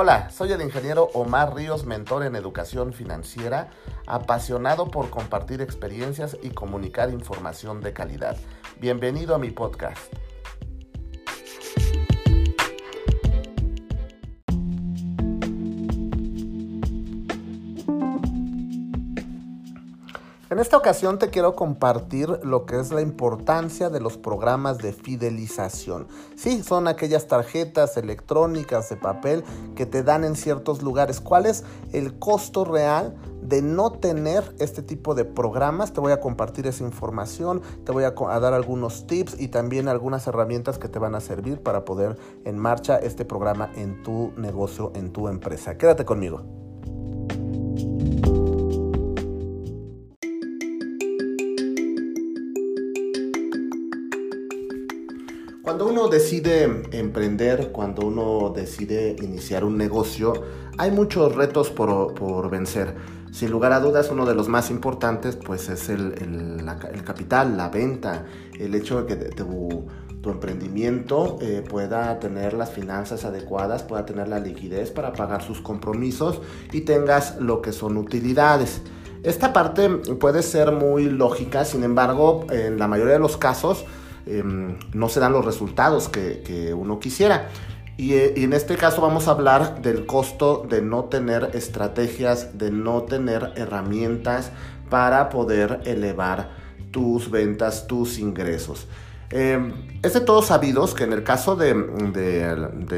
Hola, soy el ingeniero Omar Ríos, mentor en educación financiera, apasionado por compartir experiencias y comunicar información de calidad. Bienvenido a mi podcast. En esta ocasión te quiero compartir lo que es la importancia de los programas de fidelización. Sí, son aquellas tarjetas electrónicas de papel que te dan en ciertos lugares. ¿Cuál es el costo real de no tener este tipo de programas? Te voy a compartir esa información, te voy a, dar algunos tips y también algunas herramientas que te van a servir para poder en marcha este programa en tu negocio, en tu empresa. Quédate conmigo. Cuando uno decide emprender, cuando uno decide iniciar un negocio, hay muchos retos por, vencer. Sin lugar a dudas, uno de los más importantes pues es el, capital, la venta, el hecho de que tu, emprendimiento eh, pueda tener las finanzas adecuadas, pueda tener la liquidez para pagar sus compromisos y tengas lo que son utilidades. Esta parte puede ser muy lógica, sin embargo, en la mayoría de los casos, Em, no se dan los resultados que, uno quisiera. Eh, y, en este caso vamos a hablar del costo de no tener estrategias, de no tener herramientas para poder elevar tus ventas, tus ingresos. Em, es de todos sabidos que en el caso de,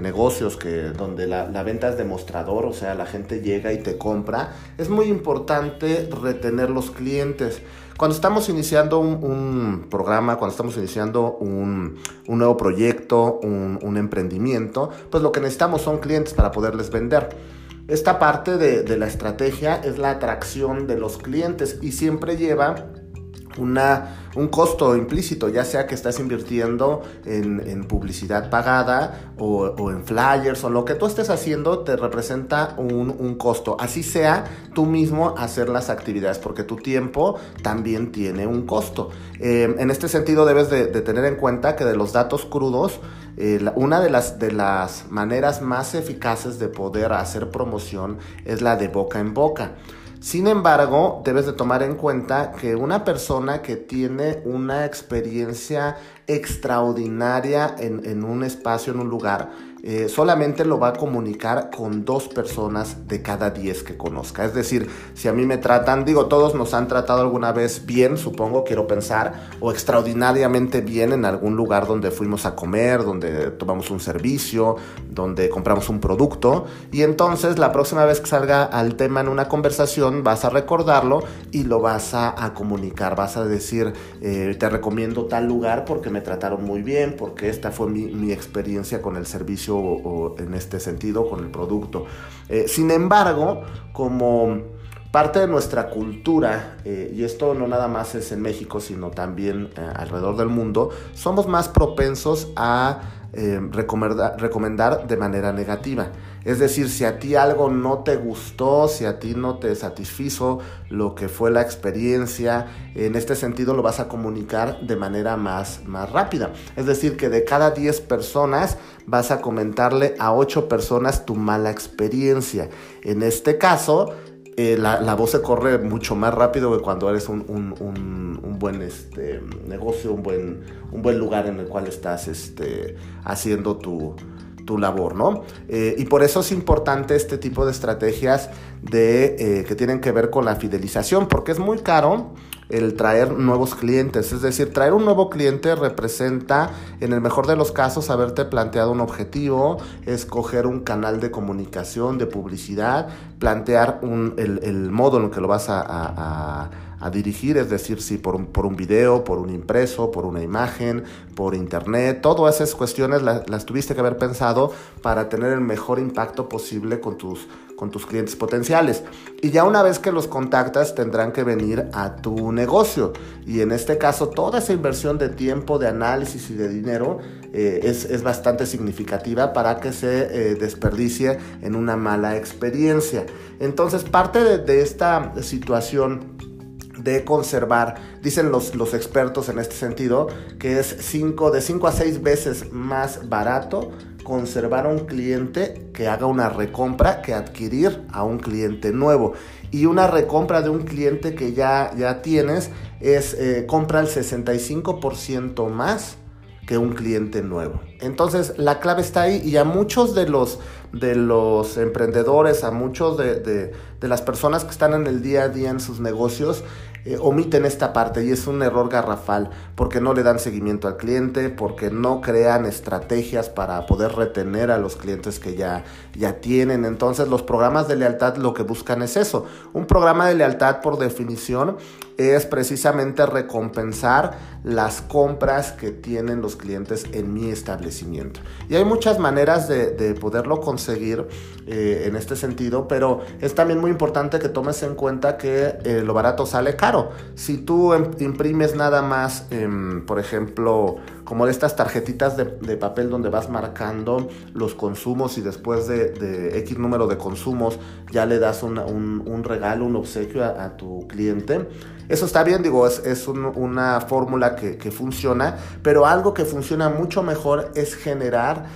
negocios que, donde la, venta es demostrador, o sea, la gente llega y te compra, es muy importante retener los clientes. Cuando estamos iniciando un, programa, cuando estamos iniciando un, nuevo proyecto, un, emprendimiento, pues lo que necesitamos son clientes para poderles vender. Esta parte de la estrategia es la atracción de los clientes y siempre lleva una un costo implícito, ya sea que estás invirtiendo en, publicidad pagada o, en flyers o lo que tú estés haciendo te representa un, costo. Así sea tú mismo hacer las actividades, porque tu tiempo también tiene un costo. Eh, en este sentido debes de, tener en cuenta que de los datos crudos, eh, una de las, de las maneras más eficaces de poder hacer promoción es la de boca en boca. Sin embargo, debes de tomar en cuenta que una persona que tiene una experiencia extraordinaria en, un espacio, en un lugar, eh, solamente lo va a comunicar con dos personas de cada diez que conozca. Es decir, si a mí me tratan, digo, todos nos han tratado alguna vez bien, supongo, quiero pensar, o extraordinariamente bien en algún lugar donde fuimos a comer, donde tomamos un servicio, donde compramos un producto, y entonces la próxima vez que salga al tema en una conversación vas a recordarlo y lo vas a, comunicar, vas a decir, eh, te recomiendo tal lugar porque me trataron muy bien, porque esta fue mi, experiencia con el servicio o, en este sentido, con el producto. Eh, sin embargo, como parte de nuestra cultura, eh, y esto no nada más es en México, sino también eh, alrededor del mundo, somos más propensos a recomendar de manera negativa. Es decir, si a ti algo no te gustó, si a ti no te satisfizo lo que fue la experiencia, en este sentido lo vas a comunicar de manera más, más rápida. Es decir, que de cada 10 personas vas a comentarle a 8 personas tu mala experiencia. En este caso, eh, la, voz se corre mucho más rápido que cuando eres un, buen este, negocio, un buen, un buen lugar en el cual estás este, haciendo tu, tu labor, ¿no? Eh, y por eso es importante este tipo de estrategias de, eh, que tienen que ver con la fidelización, porque es muy caro el traer nuevos clientes. Es decir, traer un nuevo cliente representa, en el mejor de los casos, haberte planteado un objetivo, escoger un canal de comunicación, de publicidad, plantear el, modo en el que lo vas a dirigir, es decir, si por un, video, por un impreso, por una imagen, por internet, todas esas cuestiones las, tuviste que haber pensado para tener el mejor impacto posible con tus, con tus clientes potenciales. Y ya una vez que los contactas tendrán que venir a tu negocio. Y en este caso toda esa inversión de tiempo, de análisis y de dinero eh, es, bastante significativa para que se eh, desperdicie en una mala experiencia. Entonces parte de esta situación de conservar, dicen los, los expertos en este sentido, que es cinco, de 5 a 6 veces más barato conservar a un cliente que haga una recompra que adquirir a un cliente nuevo. Y una recompra de un cliente que ya, ya tienes es eh, compra el 65% más que un cliente nuevo. Entonces la clave está ahí y a muchos de los, de los emprendedores, a muchos de, de, de las personas que están en el día a día en sus negocios, eh, omiten esta parte y es un error garrafal porque no le dan seguimiento al cliente, porque no crean estrategias para poder retener a los clientes que ya, ya tienen. Entonces los programas de lealtad lo que buscan es eso. Un programa de lealtad por definición es precisamente recompensar las compras que tienen los clientes en mi establecimiento. Y hay muchas maneras de, de poderlo conseguir eh, en este sentido, pero es también muy importante que tomes en cuenta que eh, lo barato sale caro. Si tú imprimes nada más, eh, por ejemplo, como de estas tarjetitas de, papel donde vas marcando los consumos y después de, X número de consumos ya le das un, regalo, un obsequio a, tu cliente. Eso está bien, digo, es, es un, una fórmula que funciona, pero algo que funciona mucho mejor es generar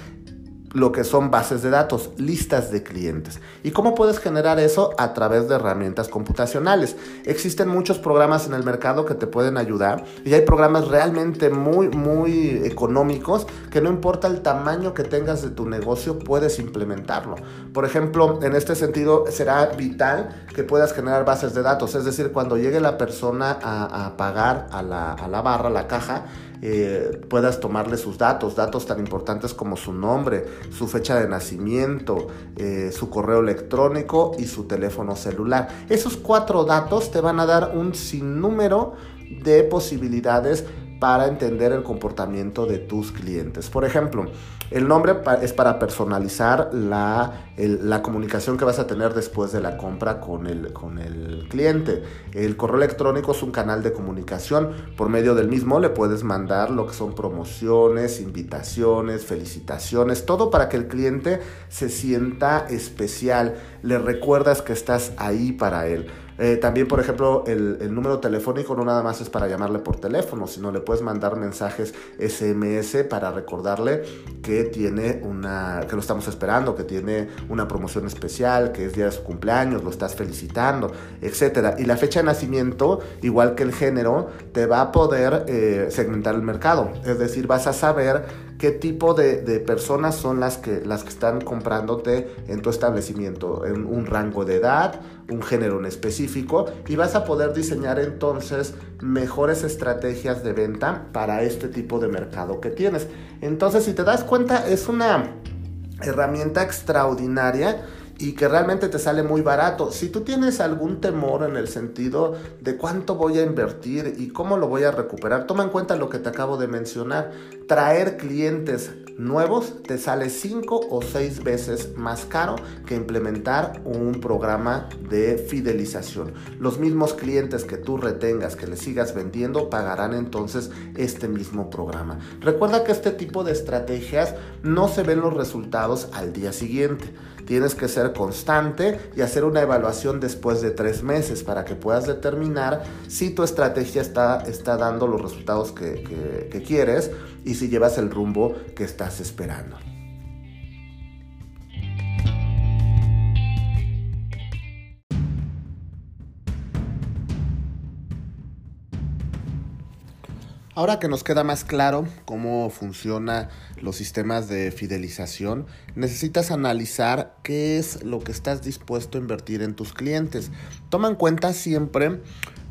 lo que son bases de datos, listas de clientes. ¿Y cómo puedes generar eso? A través de herramientas computacionales. Existen muchos programas en el mercado que te pueden ayudar y hay programas realmente muy, muy económicos que no importa el tamaño que tengas de tu negocio, puedes implementarlo. Por ejemplo, en este sentido será vital que puedas generar bases de datos, es decir, cuando llegue la persona a, pagar a la, a la barra, a la caja, eh, puedas tomarle sus datos, datos tan importantes como su nombre, su fecha de nacimiento, eh, su correo electrónico y su teléfono celular. Esos cuatro datos te van a dar un sinnúmero de posibilidades para entender el comportamiento de tus clientes. Por ejemplo, el nombre es para personalizar la, la, comunicación que vas a tener después de la compra con el, con el cliente. El correo electrónico es un canal de comunicación. Por medio del mismo le puedes mandar lo que son promociones, invitaciones, felicitaciones, todo para que el cliente se sienta especial. Le recuerdas que estás ahí para él. Eh, también, por ejemplo, el, el, número telefónico no nada más es para llamarle por teléfono, sino le puedes mandar mensajes SMS para recordarle que tiene una, que lo estamos esperando, que tiene una promoción especial, que es día de su cumpleaños, lo estás felicitando, etcétera. Y la fecha de nacimiento, igual que el género, te va a poder eh, segmentar el mercado. Es decir, vas a saber qué tipo de, personas son las que, las que están comprándote en tu establecimiento, en un rango de edad, un género en específico, y vas a poder diseñar entonces mejores estrategias de venta para este tipo de mercado que tienes. Entonces, si te das cuenta, es una herramienta extraordinaria y que realmente te sale muy barato. Si tú tienes algún temor en el sentido de cuánto voy a invertir y cómo lo voy a recuperar, toma en cuenta lo que te acabo de mencionar. Traer clientes nuevos te sale 5 o 6 veces más caro que implementar un programa de fidelización. Los mismos clientes que tú retengas, que le sigas vendiendo, pagarán entonces este mismo programa. Recuerda que este tipo de estrategias no se ven los resultados al día siguiente. Tienes que ser constante y hacer una evaluación después de tres meses para que puedas determinar si tu estrategia está, está dando los resultados que, que, que quieres y si llevas el rumbo que estás esperando. Ahora que nos queda más claro cómo funcionan los sistemas de fidelización, necesitas analizar qué es lo que estás dispuesto a invertir en tus clientes. Toma en cuenta siempre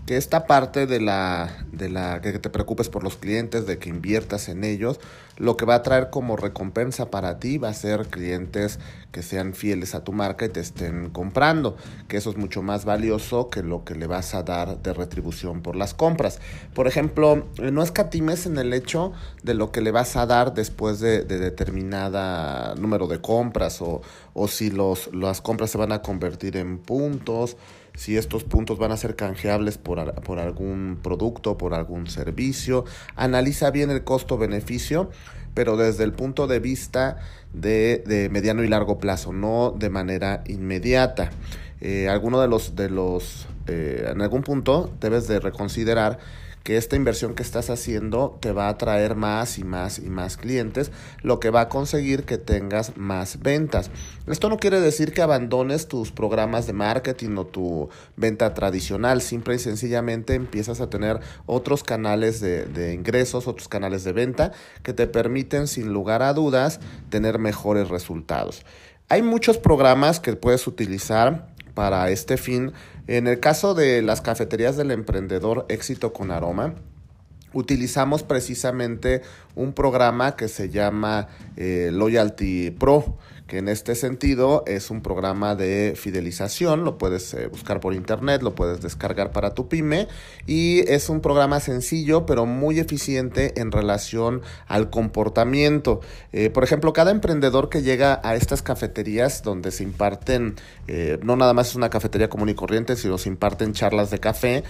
que esta parte de la, de la que te preocupes por los clientes, de que inviertas en ellos, lo que va a traer como recompensa para ti va a ser clientes que sean fieles a tu marca y te estén comprando, que eso es mucho más valioso que lo que le vas a dar de retribución por las compras. Por ejemplo, no escatimes en el hecho de lo que le vas a dar después de, de determinada número de compras o, o si los, las compras se van a convertir en puntos si estos puntos van a ser canjeables por, por algún producto, por algún servicio. Analiza bien el costo-beneficio, pero desde el punto de vista de, de, mediano y largo plazo, no de manera inmediata. Eh, alguno de los, de los eh, en algún punto debes de reconsiderar que esta inversión que estás haciendo te va a traer más y más y más clientes, lo que va a conseguir que tengas más ventas. Esto no quiere decir que abandones tus programas de marketing o tu venta tradicional, simple y sencillamente empiezas a tener otros canales de, de ingresos, otros canales de venta que te permiten sin lugar a dudas tener mejores resultados. Hay muchos programas que puedes utilizar para este fin. En el caso de las cafeterías del emprendedor Éxito con Aroma, utilizamos precisamente un programa que se llama eh, Loyalty Pro que en este sentido es un programa de fidelización, lo puedes eh, buscar por internet, lo puedes descargar para tu pyme y es un programa sencillo pero muy eficiente en relación al comportamiento. Eh, por ejemplo, cada emprendedor que llega a estas cafeterías donde se imparten, eh, no nada más es una cafetería común y corriente, sino se imparten charlas de café,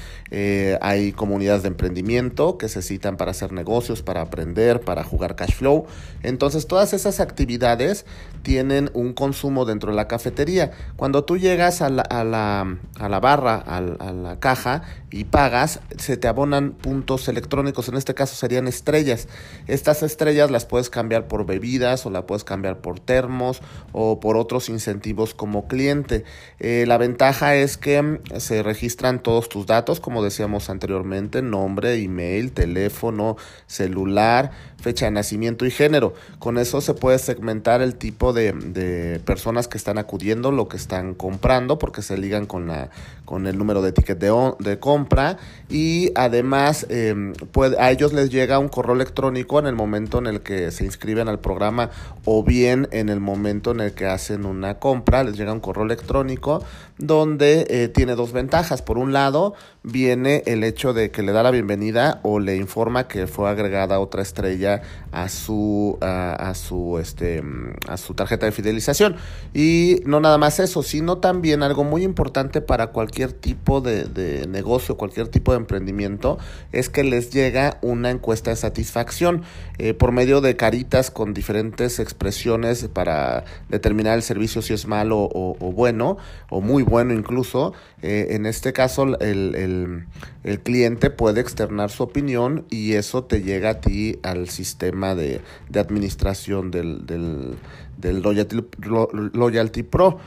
hay comunidades de emprendimiento que se citan para hacer negocios, para aprender, para jugar cash flow. Entonces todas esas actividades tienen un consumo dentro de la cafetería. Cuando tú llegas a la, a la, a la barra, a, a, la caja y pagas, se te abonan puntos electrónicos, en este caso serían estrellas. Estas estrellas las puedes cambiar por bebidas o la puedes cambiar por termos o por otros incentivos como cliente. Eh, la ventaja es que mm, se registran todos tus datos, como decíamos anteriormente, nombre, email, teléfono, celular, fecha de nacimiento y género. Con eso se puede segmentar el tipo de, de personas que están acudiendo, lo que están comprando, porque se ligan con, la, con el número de ticket de, de compra. Y además eh, a ellos les llega un correo electrónico en el momento en el que se inscriben al programa o bien en el momento en el que hacen una compra, les llega un correo electrónico donde eh, tiene dos ventajas. Por un lado, viene el hecho de que le da la bienvenida o le informa que fue agregada otra estrella a su, a, a su, este, a su tarjeta de fidelización. Y no nada más eso, sino también algo muy importante para cualquier tipo de, de negocio, cualquier tipo de emprendimiento, es que les llega una encuesta de satisfacción eh, por medio de caritas con diferentes expresiones para determinar el servicio si es malo o, o bueno, o muy bueno incluso. Eh, en este caso, el, el, cliente puede externar su opinión y eso te llega a ti al sistema de, de administración del, del, del Loyalty, Loyalty Pro.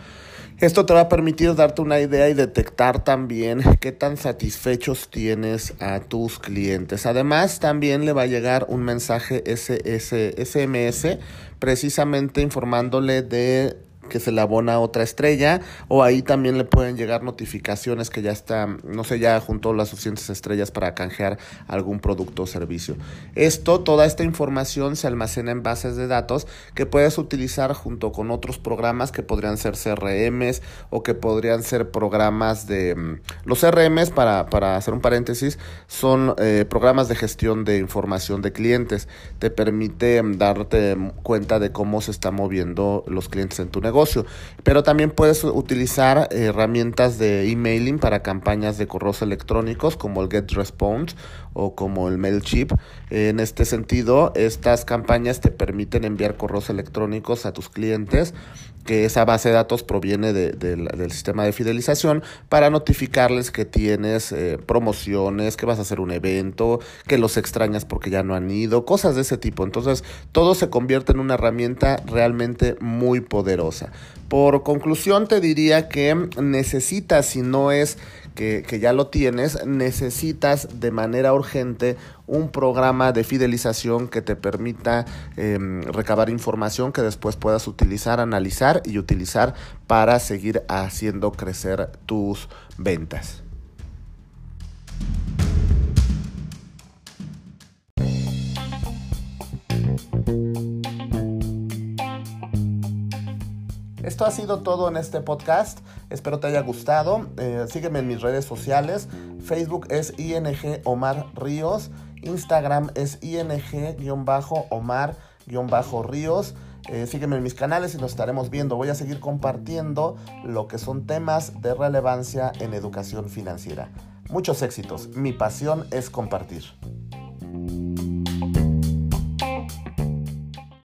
Esto te va a permitir darte una idea y detectar también qué tan satisfechos tienes a tus clientes. Además, también le va a llegar un mensaje SS, SMS precisamente informándole de que se le abona otra estrella o ahí también le pueden llegar notificaciones que ya está, no sé, ya juntó las suficientes estrellas para canjear algún producto o servicio. Esto, toda esta información se almacena en bases de datos que puedes utilizar junto con otros programas que podrían ser CRMs o que podrían ser programas de... Mm, los CRMs, para, para hacer un paréntesis, son eh, programas de gestión de información de clientes. Te permite mm, darte cuenta de cómo se están moviendo los clientes en tu negocio pero también puedes utilizar herramientas de emailing para campañas de correos electrónicos como el GetResponse o como el MailChimp. En este sentido, estas campañas te permiten enviar correos electrónicos a tus clientes que esa base de datos proviene de, de, del sistema de fidelización para notificarles que tienes eh, promociones, que vas a hacer un evento, que los extrañas porque ya no han ido, cosas de ese tipo. Entonces, todo se convierte en una herramienta realmente muy poderosa. Por conclusión, te diría que necesitas, si no es que, ya lo tienes, necesitas de manera urgente un programa de fidelización que te permita eh, recabar información que después puedas utilizar, analizar y utilizar para seguir haciendo crecer tus ventas. Esto ha sido todo en este podcast. Espero te haya gustado. Eh, sígueme en mis redes sociales. Facebook es ING Omar Ríos. Instagram es ing-omar-ríos. Eh, sígueme en mis canales y nos estaremos viendo. Voy a seguir compartiendo lo que son temas de relevancia en educación financiera. Muchos éxitos. Mi pasión es compartir.